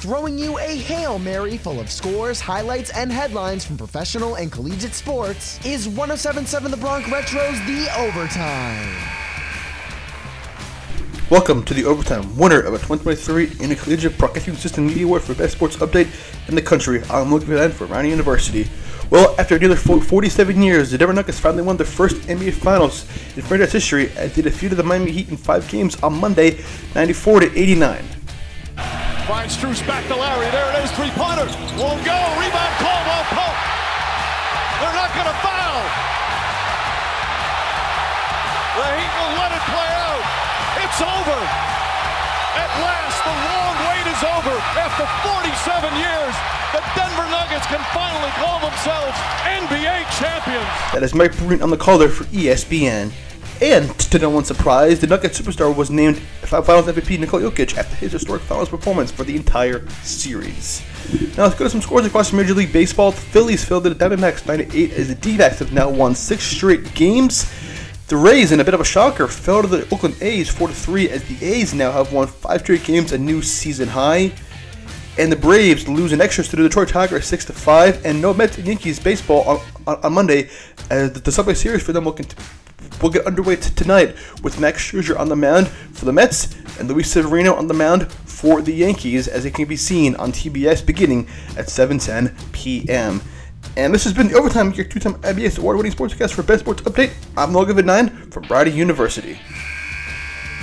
throwing you a Hail Mary full of scores, highlights, and headlines from professional and collegiate sports is 1077 The Bronx Retro's The Overtime. Welcome to the Overtime, winner of a 2023 Intercollegiate Broadcasting System Media Award for Best Sports Update in the country. I'm looking for that for Brown University. Well, after nearly 47 years, the Denver Nuggets finally won their first NBA Finals in franchise history as they defeated the Miami Heat in five games on Monday, 94 to 89. Finds Strus back to Lowry. There it is, three-pointer. Won't go. Rebound, Pope. They're not going to foul. The Heat will let it play out. It's over. At last, the long wait is over. After 47 years, the Denver Nuggets can finally call themselves NBA champions. That is Mike Breen on the caller for ESPN. And to no one's surprise, the Nuggets superstar was named Finals MVP Nikola Jokic after his historic Finals performance for the entire series. Now let's go to some scores across Major League Baseball. The Phillies fell to the Diamondbacks 9-8 as the D-backs have now won six straight games. The Rays, in a bit of a shocker, fell to the Oakland A's 4-3 as the A's now have won five straight games, a new season high. And the Braves lose an extra to the Detroit Tigers 6 5, and no Mets and Yankees baseball on, on, on Monday as the, the Subway Series for them will, cont- will get underway t- tonight with Max Scherzer on the mound for the Mets and Luis Severino on the mound for the Yankees as it can be seen on TBS beginning at 7:10 p.m. And this has been the Overtime, your two-time IBS award-winning sportscast for Best Sports Update. I'm Logan VanDine from Brady University.